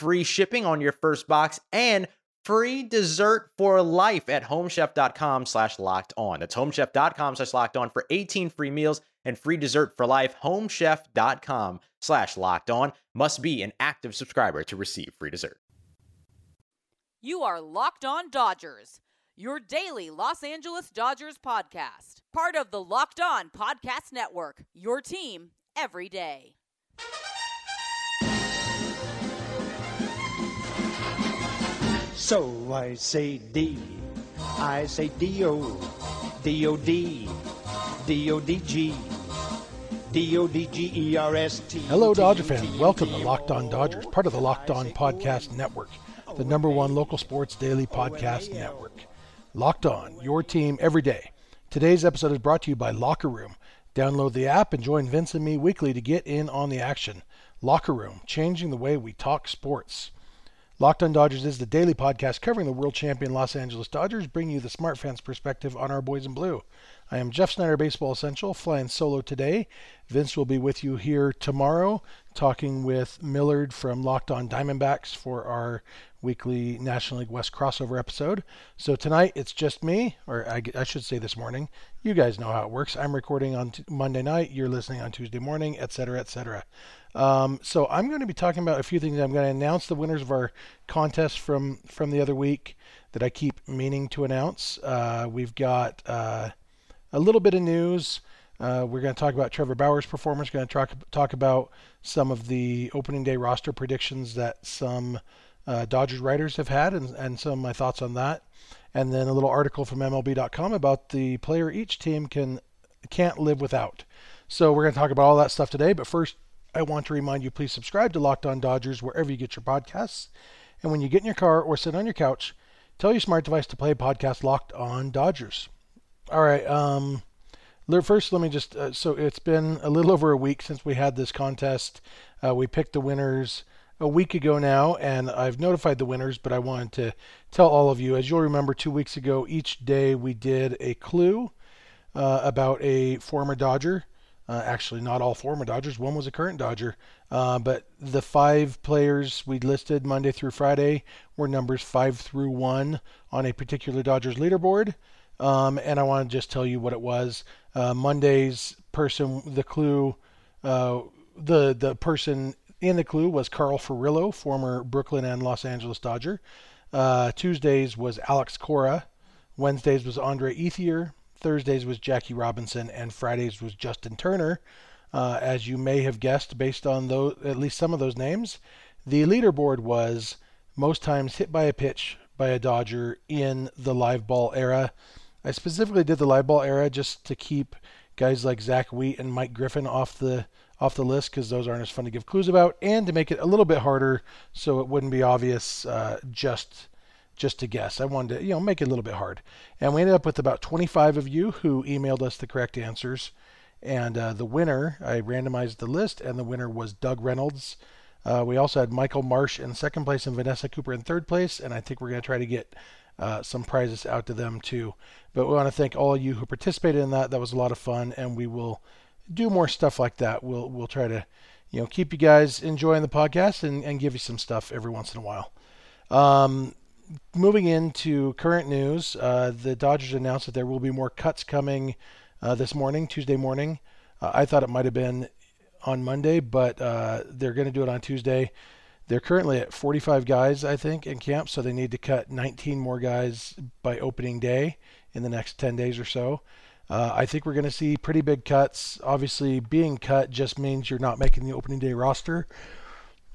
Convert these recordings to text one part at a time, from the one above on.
free shipping on your first box and free dessert for life at homechef.com slash locked on. That's homechef.com slash locked on for 18 free meals and free dessert for life. Homechef.com slash locked on must be an active subscriber to receive free dessert. You are Locked On Dodgers, your daily Los Angeles Dodgers podcast. Part of the Locked On Podcast Network, your team every day. So I say D, I say D-O, D-O-D, D-O-D-G, D-O-D-G-E-R-S-T. Hello, Dodger fans. Welcome to Locked On Dodgers, part of the Locked On Podcast Network, the number one local sports daily podcast network. Locked On, your team every day. Today's episode is brought to you by Locker Room. Download the app and join Vince and me weekly to get in on the action. Locker Room, changing the way we talk sports. Locked on Dodgers is the daily podcast covering the world champion Los Angeles Dodgers, bringing you the smart fans perspective on our boys in blue. I am Jeff Snider, Baseball Essential, flying solo today. Vince will be with you here tomorrow, talking with Millard from Locked On Diamondbacks for our weekly National League West crossover episode. So tonight it's just me, or I, I should say this morning. You guys know how it works. I'm recording on t- Monday night, you're listening on Tuesday morning, etc., etc. Um, so I'm going to be talking about a few things. I'm going to announce the winners of our contest from from the other week that I keep meaning to announce. Uh, we've got uh, a little bit of news. Uh, we're going to talk about Trevor Bauer's performance. Going to talk talk about some of the opening day roster predictions that some uh, Dodgers writers have had, and, and some of my thoughts on that. And then a little article from MLB.com about the player each team can can't live without. So we're going to talk about all that stuff today. But first, I want to remind you please subscribe to Locked On Dodgers wherever you get your podcasts. And when you get in your car or sit on your couch, tell your smart device to play podcast Locked On Dodgers. All right. Um, first, let me just. Uh, so it's been a little over a week since we had this contest. Uh, we picked the winners a week ago now, and I've notified the winners, but I wanted to tell all of you. As you'll remember, two weeks ago, each day we did a clue uh, about a former Dodger. Uh, actually, not all former Dodgers. One was a current Dodger. Uh, but the five players we listed Monday through Friday were numbers five through one on a particular Dodgers leaderboard. Um, and I want to just tell you what it was. Uh, Monday's person, the clue, uh, the the person in the clue was Carl Furillo, former Brooklyn and Los Angeles Dodger. Uh, Tuesdays was Alex Cora. Wednesdays was Andre Ethier. Thursdays was Jackie Robinson, and Fridays was Justin Turner. Uh, as you may have guessed, based on those, at least some of those names, the leaderboard was most times hit by a pitch by a Dodger in the live ball era. I specifically did the live ball era just to keep guys like Zack Wheat and Mike Griffin off the off the list because those aren't as fun to give clues about, and to make it a little bit harder so it wouldn't be obvious uh, just just to guess. I wanted to, you know, make it a little bit hard. And we ended up with about 25 of you who emailed us the correct answers. And uh, the winner, I randomized the list, and the winner was Doug Reynolds. Uh, we also had Michael Marsh in second place and Vanessa Cooper in third place. And I think we're going to try to get uh, some prizes out to them too. But we want to thank all of you who participated in that. That was a lot of fun, and we will do more stuff like that. We'll we'll try to, you know, keep you guys enjoying the podcast and, and give you some stuff every once in a while. Um, moving into current news, uh, the Dodgers announced that there will be more cuts coming uh, this morning, Tuesday morning. Uh, I thought it might have been on Monday, but uh, they're going to do it on Tuesday. They're currently at 45 guys, I think, in camp, so they need to cut 19 more guys by opening day in the next 10 days or so. Uh, I think we're going to see pretty big cuts. Obviously, being cut just means you're not making the opening day roster.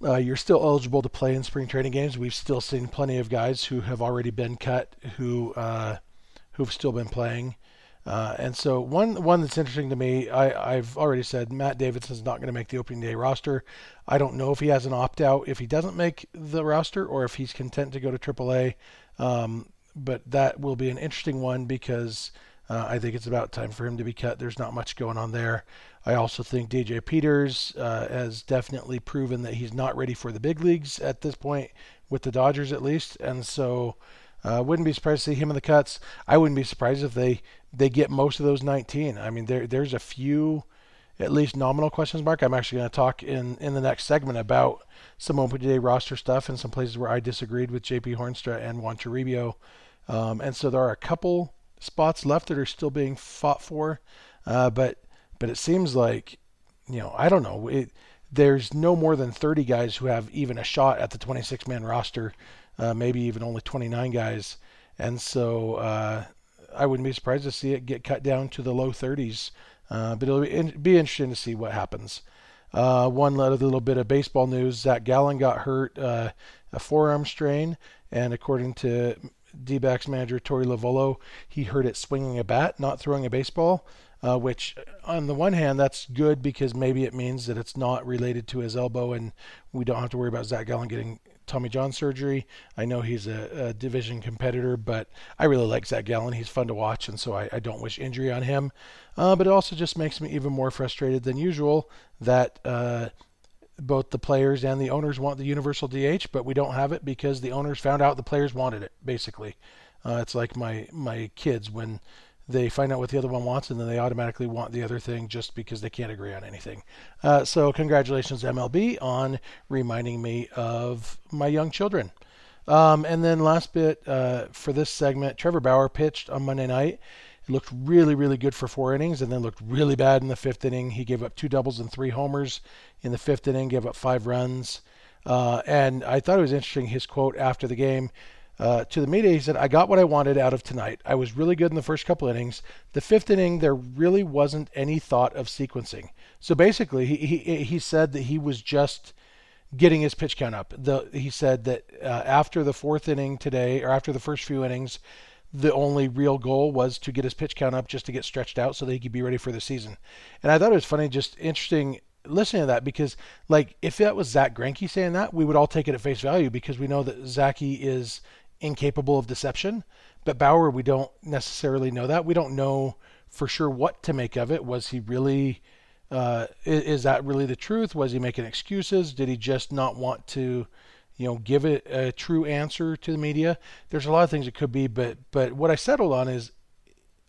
Uh, you're still eligible to play in spring training games. We've still seen plenty of guys who have already been cut who uh, who've still been playing. Uh, and so one one that's interesting to me, I, I've already said Matt Davidson's not going to make the opening day roster. I don't know if he has an opt out if he doesn't make the roster or if he's content to go to AAA. Um, but that will be an interesting one because uh, I think it's about time for him to be cut. There's not much going on there. I also think DJ Peters uh, has definitely proven that he's not ready for the big leagues at this point with the Dodgers at least, and so. Uh, wouldn't be surprised to see him in the cuts. I wouldn't be surprised if they they get most of those 19. I mean, there there's a few, at least nominal questions mark. I'm actually going to talk in in the next segment about some open day roster stuff and some places where I disagreed with JP Hoornstra and Juan Toribio. Um, and so there are a couple spots left that are still being fought for, uh, but but it seems like, you know, I don't know. It, there's no more than 30 guys who have even a shot at the 26 man roster, uh, maybe even only 29 guys. And so uh, I wouldn't be surprised to see it get cut down to the low 30s. Uh, but it'll be, in, be, interesting to see what happens. Uh, one little bit of baseball news: Zac Gallen got hurt, uh, a forearm strain, and according to D-backs manager Torey Lovullo, he heard it swinging a bat, not throwing a baseball. Uh, which, on the one hand, that's good because maybe it means that it's not related to his elbow, and we don't have to worry about Zac Gallen getting Tommy John surgery. I know he's a, a, division competitor, but I really like Zac Gallen. He's fun to watch, and so I, I don't wish injury on him. Uh, but it also just makes me even more frustrated than usual that uh, both the players and the owners want the universal DH, but we don't have it because the owners found out the players wanted it. Basically, uh, it's like my my kids when they find out what the other one wants and then they automatically want the other thing just because they can't agree on anything. Uh, so, congratulations, MLB, on reminding me of my young children. Um, and then, last bit uh, for this segment Trevor Bauer pitched on Monday night. Looked really, really good for four innings and then looked really bad in the fifth inning. He gave up two doubles and three homers in the fifth inning, gave up five runs. Uh, and I thought it was interesting his quote after the game uh, to the media, he said, I got what I wanted out of tonight. I was really good in the first couple innings. The fifth inning, there really wasn't any thought of sequencing. So basically, he, he, he said that he was just getting his pitch count up. The, he said that uh, after the fourth inning today, or after the first few innings, the only real goal was to get his pitch count up just to get stretched out so that he could be ready for the season. And I thought it was funny, just interesting listening to that because, like, if that was Zack Greinke saying that, we would all take it at face value because we know that Zachy is incapable of deception. But Bauer, we don't necessarily know that. We don't know for sure what to make of it. Was he really? Uh, is, is, that really the truth? Was he making excuses? Did he just not want to, you know, give it a true answer to the media? There's a lot of things it could be, but but what I settled on is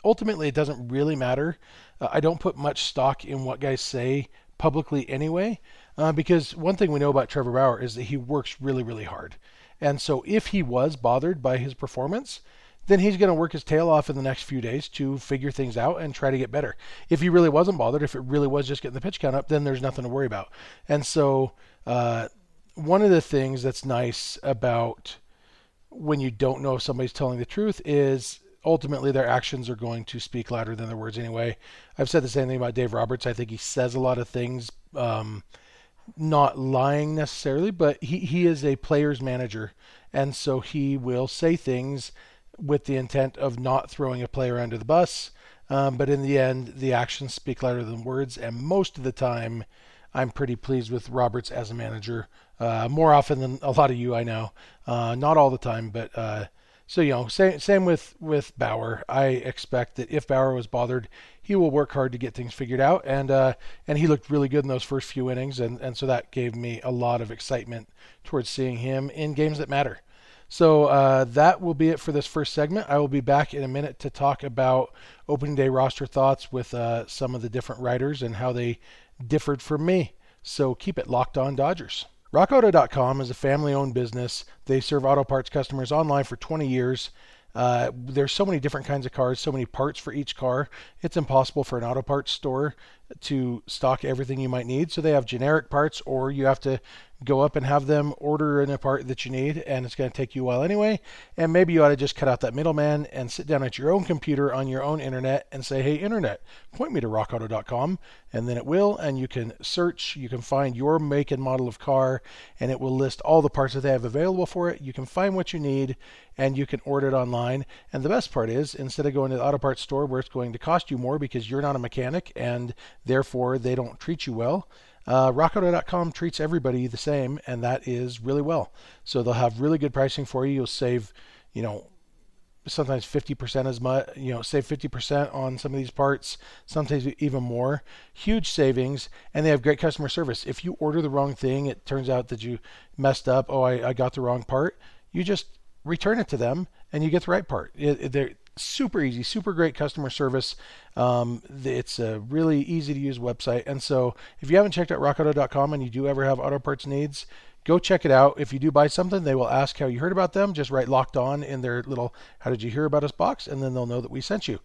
ultimately it doesn't really matter. Uh, I don't put much stock in what guys say publicly anyway, uh, because one thing we know about Trevor Bauer is that he works really really hard. And so if he was bothered by his performance, then he's going to work his tail off in the next few days to figure things out and try to get better. If he really wasn't bothered, if it really was just getting the pitch count up, then there's nothing to worry about. And so, uh, one of the things that's nice about when you don't know if somebody's telling the truth is ultimately their actions are going to speak louder than their words anyway. I've said the same thing about Dave Roberts. I think he says a lot of things. Um, not lying necessarily, but he, he is a player's manager. And so he will say things with the intent of not throwing a player under the bus. Um, but in the end, the actions speak louder than words. And most of the time, I'm pretty pleased with Roberts as a manager. Uh, more often than a lot of you, I know. Uh, not all the time, but uh, so you know, same same with with Bauer. I expect that if Bauer was bothered, he will work hard to get things figured out, and uh, and he looked really good in those first few innings, and and so that gave me a lot of excitement towards seeing him in games that matter. So uh, that will be it for this first segment. I will be back in a minute to talk about opening day roster thoughts with uh, some of the different writers and how they differed from me. So keep it locked on Dodgers. RockAuto.com is a family owned business. They serve auto parts customers online for 20 years. Uh, there's so many different kinds of cars, so many parts for each car. It's impossible for an auto parts store to stock everything you might need. So they have generic parts, or you have to go up and have them order in a part that you need, and it's going to take you a while anyway. And maybe you ought to just cut out that middleman and sit down at your own computer on your own internet and say, "Hey, internet, point me to RockAuto.com," and then it will, and you can search, you can find your make and model of car, and it will list all the parts that they have available for it. You can find what you need, and you can order it online. And the best part is, instead of going to the auto parts store where it's going to cost you more because you're not a mechanic and therefore they don't treat you well uh, RockAuto.com treats everybody the same, and that is really well. So they'll have really good pricing for you. You'll save, you know, sometimes 50% as much, you know, save 50% on some of these parts, sometimes even more. Huge savings, and they have great customer service. If you order the wrong thing, it turns out that you messed up. Oh, I, I got the wrong part. You just return it to them, and you get the right part. It, it, super easy, super great customer service. Um, it's a really easy to use website. And so if you haven't checked out rockauto.com and you do ever have auto parts needs, go check it out. If you do buy something, they will ask how you heard about them. Just write locked on in their little how did you hear about us box, and then they'll know that we sent you.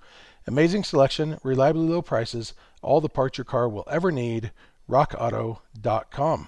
Amazing selection, reliably low prices, all the parts your car will ever need. RockAuto.com.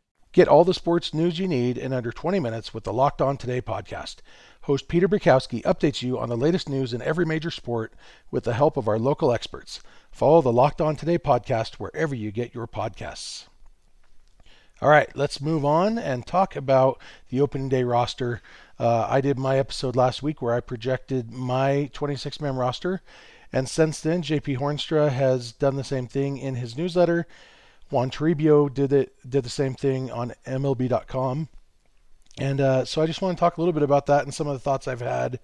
Get all the sports news you need in under 20 minutes with the Locked On Today podcast. Host Peter Bukowski updates you on the latest news in every major sport with the help of our local experts. Follow the Locked On Today podcast wherever you get your podcasts. All right, let's move on and talk about the opening day roster. Uh, I did my episode last week where I projected my 26 man roster. And since then, JP Hoornstra has done the same thing in his newsletter Juan Toribio did it did the same thing on MLB.com, and uh, so I just want to talk a little bit about that and some of the thoughts I've had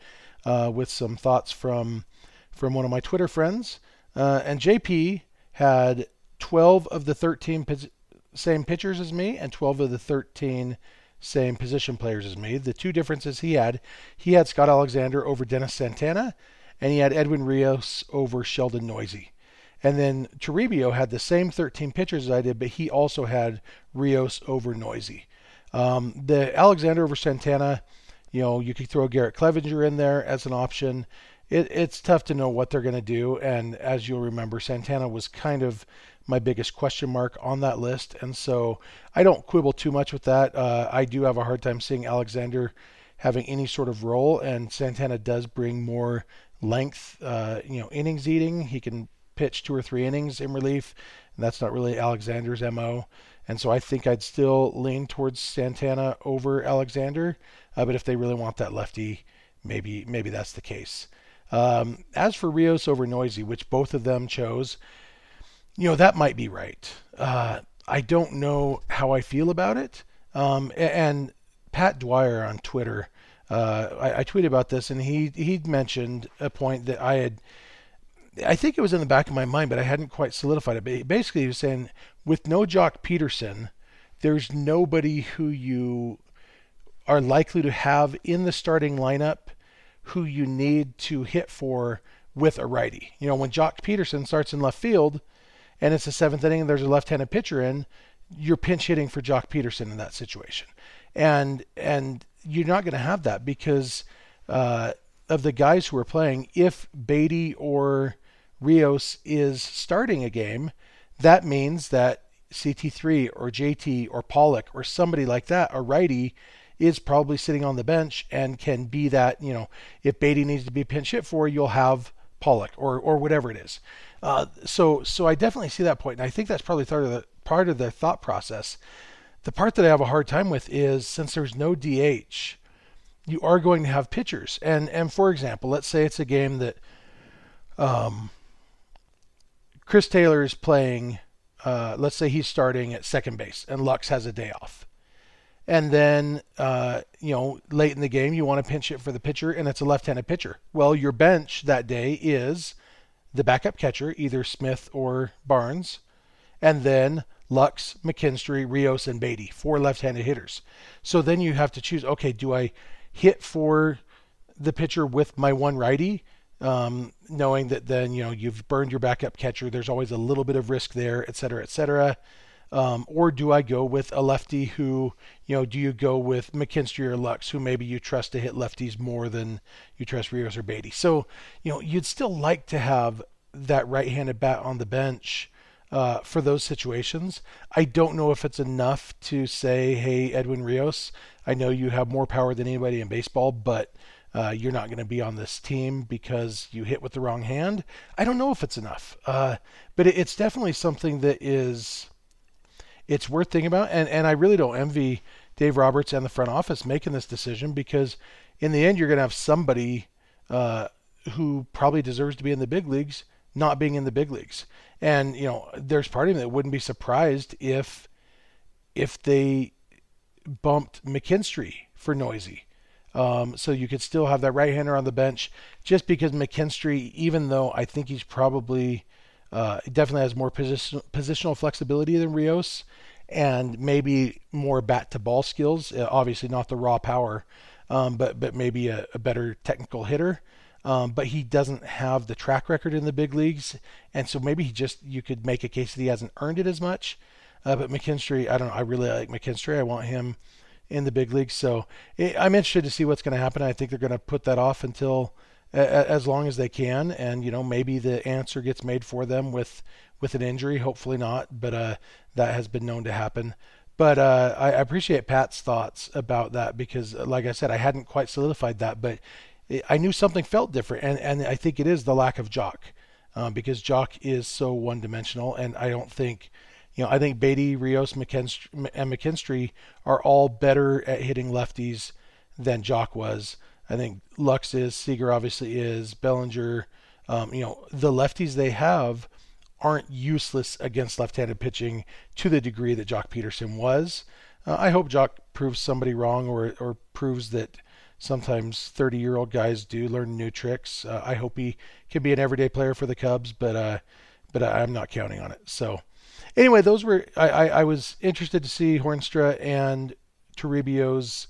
uh, with some thoughts from from one of my Twitter friends. Uh, and JP had 12 of the 13 pos- same pitchers as me, and 12 of the 13 same position players as me. The two differences he had, he had Scott Alexander over Dennis Santana, and he had Edwin Rios over Sheldon Neuse. And then Toribio had the same 13 pitchers as I did, but he also had Rios over Neuse. Um, the Alexander over Santana, you know, you could throw Garrett Cleavinger in there as an option. It, it's tough to know what they're going to do. And as you'll remember, Santana was kind of my biggest question mark on that list. And so I don't quibble too much with that. Uh, I do have a hard time seeing Alexander having any sort of role, and Santana does bring more length, uh, you know, innings eating. He can pitch two or three innings in relief, and that's not really Alexander's MO. And so I think I'd still lean towards Santana over Alexander. Uh, but if they really want that lefty, maybe maybe that's the case. Um, as for Rios over Neuse, which both of them chose, you know that might be right. Uh, I don't know how I feel about it. Um, and Pat Dwyer on Twitter, uh, I, I tweeted about this, and he he mentioned a point that I had I think it was in the back of my mind, but I hadn't quite solidified it. But basically, he was saying with no Joc Pederson, there's nobody who you are likely to have in the starting lineup who you need to hit for with a righty. You know, when Joc Pederson starts in left field and it's the seventh inning and there's a left-handed pitcher in, you're pinch hitting for Joc Pederson in that situation, and and you're not going to have that because uh, of the guys who are playing. If Beaty or Rios is starting a game, that means that CT3 or JT or Pollock or somebody like that, a righty, is probably sitting on the bench and can be that, you know, if Beaty needs to be pinch hit for, you'll have Pollock or or whatever it is. Uh, so so I definitely see that point, and I think that's probably part of the part of the thought process. The part that I have a hard time with is since there's no DH, you are going to have pitchers, and and for example, let's say it's a game that um, Chris Taylor is playing, uh, let's say he's starting at second base and Lux has a day off. And then, uh, you know, late in the game, you want to pinch it for the pitcher and it's a left handed pitcher. Well, your bench that day is the backup catcher, either Smith or Barnes, and then Lux, McKinstry, Rios, and Beaty, four left-handed hitters. So then you have to choose. Okay, do I hit for the pitcher with my one righty, um, knowing that then you know you've burned your backup catcher. There's always a little bit of risk there, et cetera, et cetera. Um, or do I go with a lefty who, you know, do you go with McKinstry or Lux, who maybe you trust to hit lefties more than you trust Rios or Beaty? So, you know, you'd still like to have that right-handed bat on the bench uh, for those situations. I don't know if it's enough to say, hey, Edwin Rios, I know you have more power than anybody in baseball, but uh, you're not going to be on this team because you hit with the wrong hand. I don't know if it's enough, uh, but it, it's definitely something that is it's worth thinking about. And and I really don't envy Dave Roberts and the front office making this decision because in the end you're going to have somebody uh, who probably deserves to be in the big leagues not being in the big leagues. And you know, there's part of me that wouldn't be surprised if if they bumped McKinstry for Neuse. Um, so you could still have that right hander on the bench just because McKinstry, even though I think he's probably uh, definitely has more position, positional flexibility than Rios and maybe more bat to ball skills. Uh, obviously, not the raw power, um, but but maybe a, a better technical hitter. Um, but he doesn't have the track record in the big leagues, and so maybe he just you could make a case that he hasn't earned it as much. Uh, but McKinstry, I don't know. I really like McKinstry. I want him in the big leagues. So it, I'm interested to see what's going to happen. I think they're going to put that off until as long as they can, and you know maybe the answer gets made for them with with an injury. Hopefully not, but uh, that has been known to happen. But uh, I appreciate Pat's thoughts about that because, like I said, I hadn't quite solidified that, but I knew something felt different, and and I think it is the lack of Joc, um, because Joc is so one dimensional, and I don't think. You know, I think Beaty, Rios, McKinstry, and McKinstry are all better at hitting lefties than Joc was. I think Lux is, Seager obviously is, Bellinger. Um, you know, the lefties they have aren't useless against left-handed pitching to the degree that Joc Pederson was. Uh, I hope Joc proves somebody wrong or or proves that sometimes 30-year-old guys do learn new tricks. Uh, I hope he can be an everyday player for the Cubs, but uh, but I'm not counting on it. So anyway, those were I, I, I was interested to see Hoornstra and Toribio's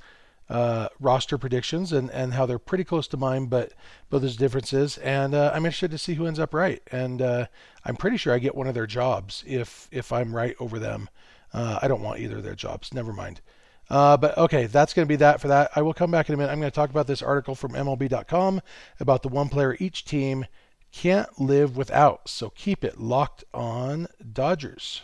uh, roster predictions and, and how they're pretty close to mine, but but there's differences. And uh, I'm interested to see who ends up right. And uh, I'm pretty sure I get one of their jobs if if I'm right over them. Uh, I don't want either of their jobs. Never mind. Uh, but okay, that's going to be that for that. I will come back in a minute. I'm going to talk about this article from MLB.com about the one player each team can't live without. So keep it locked on Dodgers.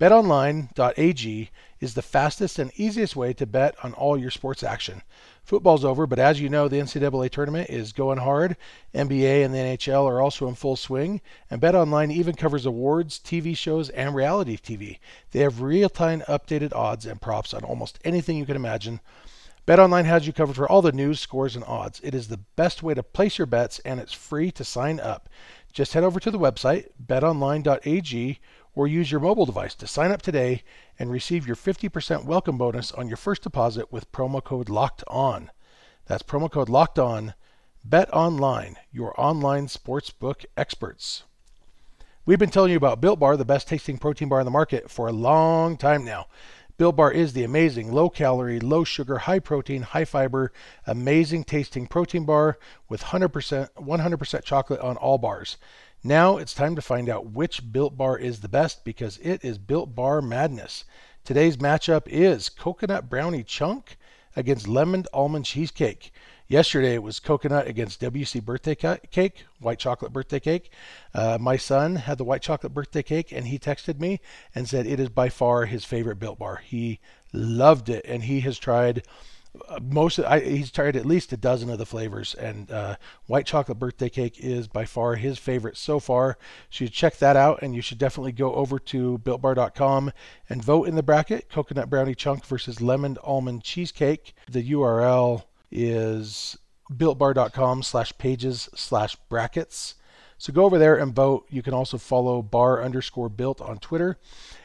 BetOnline.ag is the fastest and easiest way to bet on all your sports action. Football's over, but as you know, the NCAA tournament is going hard. NBA and the NHL are also in full swing, and BetOnline even covers awards, TV shows, and reality TV. They have real-time updated odds and props on almost anything you can imagine. BetOnline has you covered for all the news, scores, and odds. It is the best way to place your bets, and it's free to sign up. Just head over to the website, betonline.ag, or use your mobile device to sign up today and receive your 50% welcome bonus on your first deposit with promo code locked on. That's promo code locked on. Bet online, your online sportsbook experts. We've been telling you about Built Bar, the best tasting protein bar in the market, for a long time now. Built Bar is the amazing low calorie, low sugar, high protein, high fiber, amazing tasting protein bar with 100% 100% chocolate on all bars. Now it's time to find out which Built Bar is the best because it is Built Bar Madness. Today's matchup is Coconut Brownie Chunk against Lemon Almond Cheesecake. Yesterday it was coconut against WC birthday cake, white chocolate birthday cake. Uh, my son had the white chocolate birthday cake and he texted me and said it is by far his favorite Built Bar. He loved it and he has tried most of, I, he's tried at least a dozen of the flavors, and uh, white chocolate birthday cake is by far his favorite so far. So you check that out, and you should definitely go over to builtbar.com and vote in the bracket: coconut brownie chunk versus lemon almond cheesecake. The URL is builtbar.com/pages slash brackets. So go over there and vote. You can also follow bar underscore built on Twitter.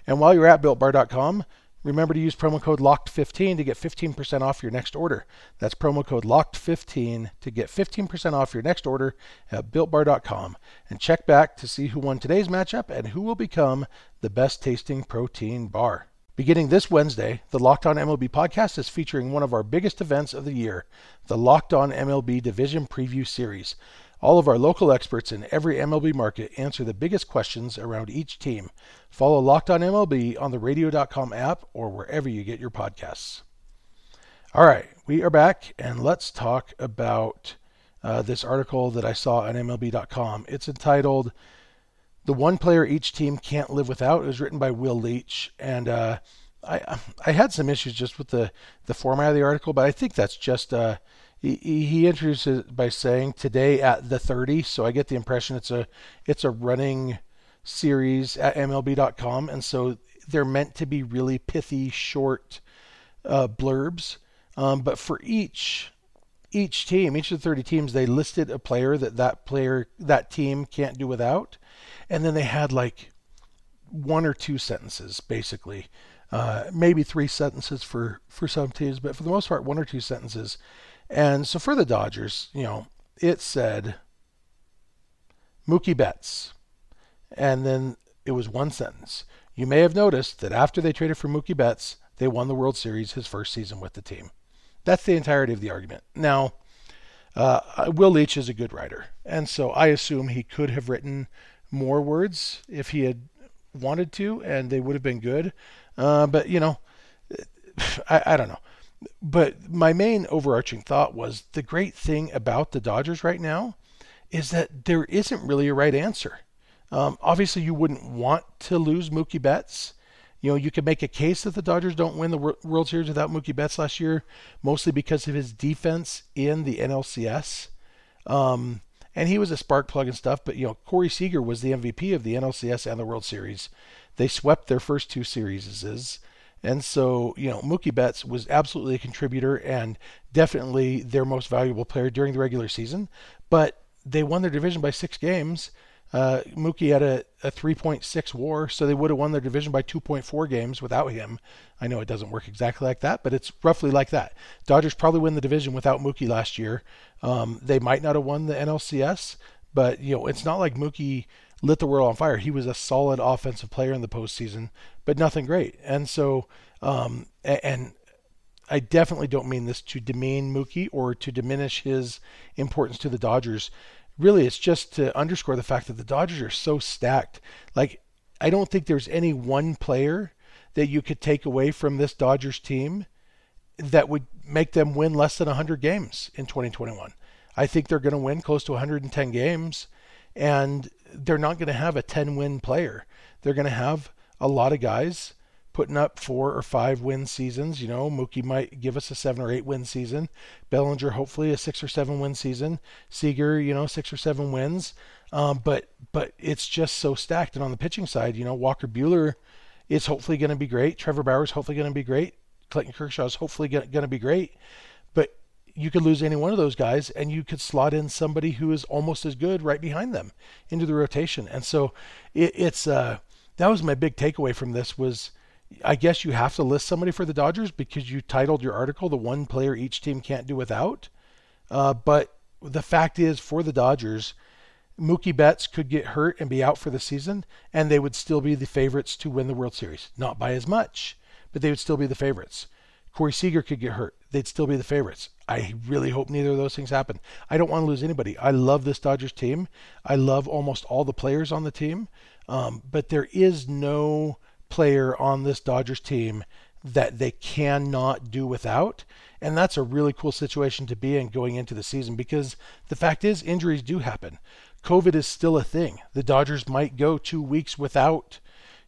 And while you're at builtbar.com, Remember to use promo code LOCKED15 to get 15% off your next order. That's promo code LOCKED15 to get 15% off your next order at builtbar.com. And check back to see who won today's matchup and who will become the best tasting protein bar. Beginning this Wednesday, the Locked On MLB podcast is featuring one of our biggest events of the year, the Locked On MLB Division Preview Series. All of our local experts in every MLB market answer the biggest questions around each team. Follow Locked On MLB on the radio.com app or wherever you get your podcasts. All right, we are back and let's talk about uh, this article that I saw on MLB.com. It's entitled "The One Player Each Team Can't Live Without." It was written by Will Leitch, and uh, I I had some issues just with the the format of the article, but I think that's just uh, he, he introduces it by saying today at the 30. So I get the impression it's a it's a running series at MLB.com, and so they're meant to be really pithy, short uh, blurbs. Um, but for each each team, each of the 30 teams, they listed a player that that player that team can't do without, and then they had like one or two sentences basically. Uh, maybe three sentences for, for some teams, but for the most part, one or two sentences and so for the Dodgers, you know, it said Mookie Betts. And then it was one sentence. You may have noticed that after they traded for Mookie Betts, they won the World Series his first season with the team. That's the entirety of the argument. Now, uh, Will Leitch is a good writer, and so I assume he could have written more words if he had wanted to, and they would have been good. Uh, but you know, I, I don't know but my main overarching thought was the great thing about the Dodgers right now is that there isn't really a right answer. Um, obviously, you wouldn't want to lose Mookie Betts. You know, you could make a case that the Dodgers don't win the World Series without Mookie Betts last year, mostly because of his defense in the NLCS. Um, and he was a spark plug and stuff, but, you know, Corey Seager was the MVP of the NLCS and the World Series. They swept their first two series. And so, you know, Mookie Betts was absolutely a contributor and definitely their most valuable player during the regular season. But they won their division by six games. Uh, Mookie had a, a 3.6 war, so they would have won their division by 2.4 games without him. I know it doesn't work exactly like that, but it's roughly like that. Dodgers probably win the division without Mookie last year. Um, they might not have won the NLCS, but you know it's not like Mookie lit the world on fire. He was a solid offensive player in the postseason, but nothing great. And so, um, and I definitely don't mean this to demean Mookie or to diminish his importance to the Dodgers. Really, it's just to underscore the fact that the Dodgers are so stacked. Like, I don't think there's any one player that you could take away from this Dodgers team that would make them win less than 100 games in 2021. I think they're going to win close to 110 games. And they're not going to have a 10 win player. They're going to have a lot of guys putting up four or five win seasons. You know, Mookie might give us a seven or eight win season. Bellinger, hopefully, a six or seven win season. Seager, you know, six or seven wins. Um, but but it's just so stacked. And on the pitching side, you know, Walker Buehler is hopefully going to be great. Trevor Bauer's hopefully going to be great. Clayton Kershaw is hopefully going to be great. But you could lose any one of those guys and you could slot in somebody who is almost as good right behind them into the rotation. And so it, it's uh, that was my big takeaway from this was I guess you have to list somebody for the Dodgers because you titled your article the one player each team can't do without. Uh, but the fact is for the Dodgers, Mookie Betts could get hurt and be out for the season, and they would still be the favorites to win the World Series. Not by as much, but they would still be the favorites. Corey Seager could get hurt. They'd still be the favorites. I really hope neither of those things happen. I don't want to lose anybody. I love this Dodgers team. I love almost all the players on the team. Um, but there is no player on this Dodgers team that they cannot do without. And that's a really cool situation to be in going into the season because the fact is, injuries do happen. COVID is still a thing. The Dodgers might go two weeks without,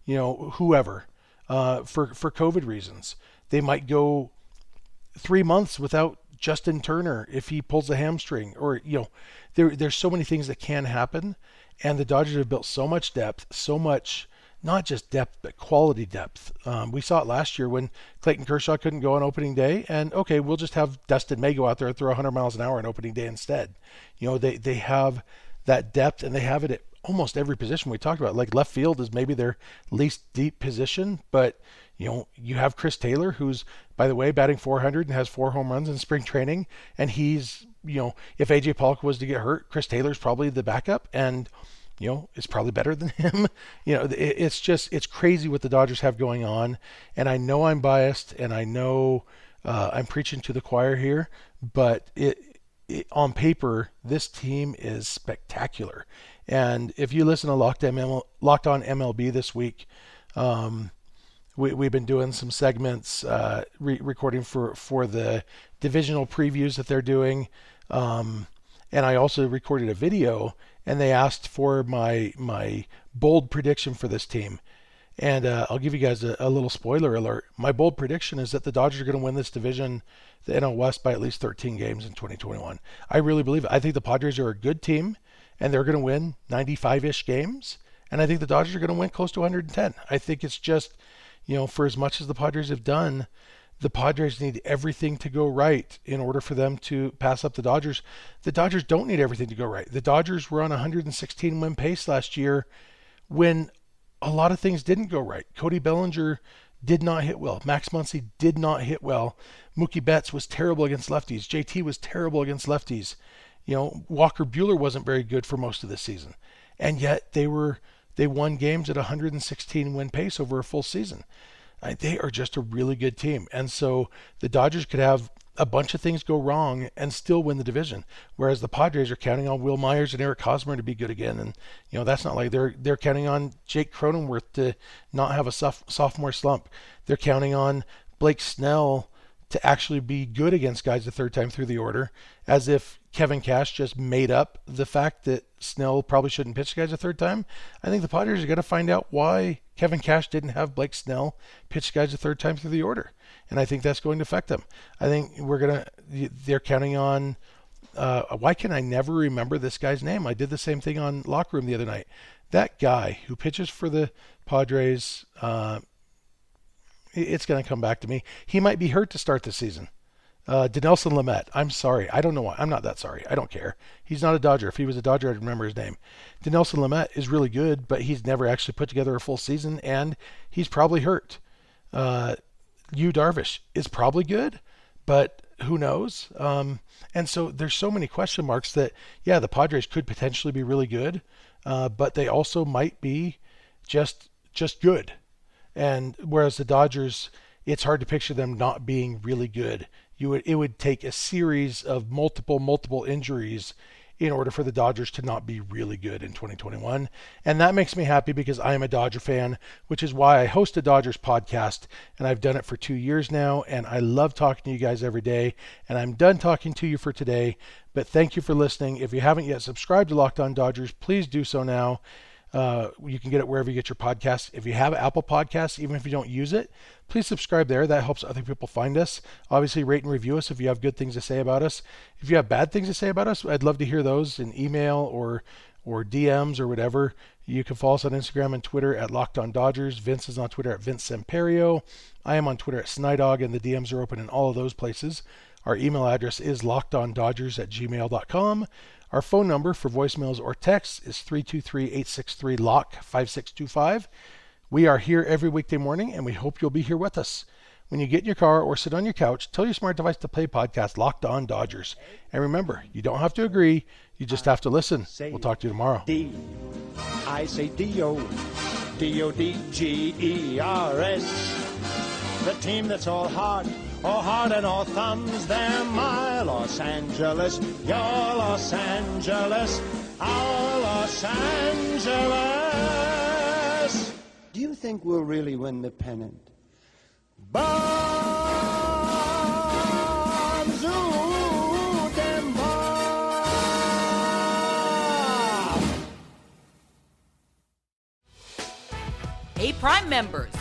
you know, whoever uh, for for COVID reasons. They might go three months without Justin Turner if he pulls a hamstring, or you know, there there's so many things that can happen, and the Dodgers have built so much depth, so much not just depth but quality depth. Um, we saw it last year when Clayton Kershaw couldn't go on opening day, and okay, we'll just have Dustin May go out there throw 100 miles an hour on opening day instead. You know, they they have that depth and they have it at almost every position we talked about. Like left field is maybe their least deep position, but You know, you have Chris Taylor, who's, by the way, batting 400 and has four home runs in spring training. And he's, you know, if AJ Pollock was to get hurt, Chris Taylor's probably the backup. And, you know, is probably better than him. you know, it, it's just, it's crazy what the Dodgers have going on. And I know I'm biased and I know uh, I'm preaching to the choir here, but it, it, on paper, this team is spectacular. And if you listen to Locked, ML, Locked On MLB this week, um, we, we've been doing some segments, uh, re- recording for, for the divisional previews that they're doing. Um, and I also recorded a video, and they asked for my my bold prediction for this team. And uh, I'll give you guys a, a, little spoiler alert. My bold prediction is that the Dodgers are going to win this division, the NL West, by at least 13 games in 2021. I really believe it. I think the Padres are a good team, and they're going to win 95-ish games. And I think the Dodgers are going to win close to 110. I think it's just you know, for as much as the Padres have done, the Padres need everything to go right in order for them to pass up the Dodgers. The Dodgers don't need everything to go right. The Dodgers were on a 116 win pace last year when a lot of things didn't go right. Cody Bellinger did not hit well. Max Muncy did not hit well. Mookie Betts was terrible against lefties. JT was terrible against lefties. You know, Walker Buehler wasn't very good for most of the season. And yet they were they won games at 116 win pace over a full season. They are just a really good team. And so the Dodgers could have a bunch of things go wrong and still win the division. Whereas the Padres are counting on Wil Myers and Eric Hosmer to be good again, and you know that's not like they're they're counting on Jake Cronenworth to not have a sophomore slump. They're counting on Blake Snell to actually be good against guys the third time through the order, as if Kevin Cash just made up the fact that Snell probably shouldn't pitch guys a third time. I think the Padres are going to find out why Kevin Cash didn't have Blake Snell pitch guys a third time through the order, and I think that's going to affect them. I think we're gonna they're counting on. Uh, why can I never remember this guy's name? I did the same thing on locker room the other night. That guy who pitches for the Padres, uh, it's going to come back to me. He might be hurt to start the season. Uh, Dinelson Lamet. I'm sorry. I don't know why. I'm not that sorry. I don't care. He's not a Dodger. If he was a Dodger, I'd remember his name. Dinelson Lamet is really good, but he's never actually put together a full season, and he's probably hurt. Uh, Yu Darvish is probably good, but who knows? Um, and so there's so many question marks that, yeah, the Padres could potentially be really good, uh, but they also might be just just good. And whereas the Dodgers, it's hard to picture them not being really good. You would it would take a series of multiple multiple injuries in order for the Dodgers to not be really good in 2021. And that makes me happy because I am a Dodger fan, which is why I host a Dodgers podcast. And I've done it for two years now. And I love talking to you guys every day. And I'm done talking to you for today. But thank you for listening. If you haven't yet subscribed to Locked On Dodgers, please do so now. Uh, you can get it wherever you get your podcasts. If you have Apple Podcasts, even if you don't use it, please subscribe there. That helps other people find us. Obviously, rate and review us if you have good things to say about us. If you have bad things to say about us, I'd love to hear those in email or or DMs or whatever. You can follow us on Instagram and Twitter at Locked On Dodgers. Vince is on Twitter at Vince Samperio. I am on Twitter at Snydog, and the DMs are open in all of those places. Our email address is lockedondodgers at gmail.com. Our phone number for voicemails or texts is 323 863 LOCK 5625. We are here every weekday morning and we hope you'll be here with us. When you get in your car or sit on your couch, tell your smart device to play podcast Locked On Dodgers. And remember, you don't have to agree, you just have to listen. We'll talk to you tomorrow. D. I say D O. D O D G E R S. The team that's all heart all heart and all thumbs. They're my Los Angeles, your Los Angeles, our Los Angeles. Do you think we'll really win the pennant? Hey, Prime members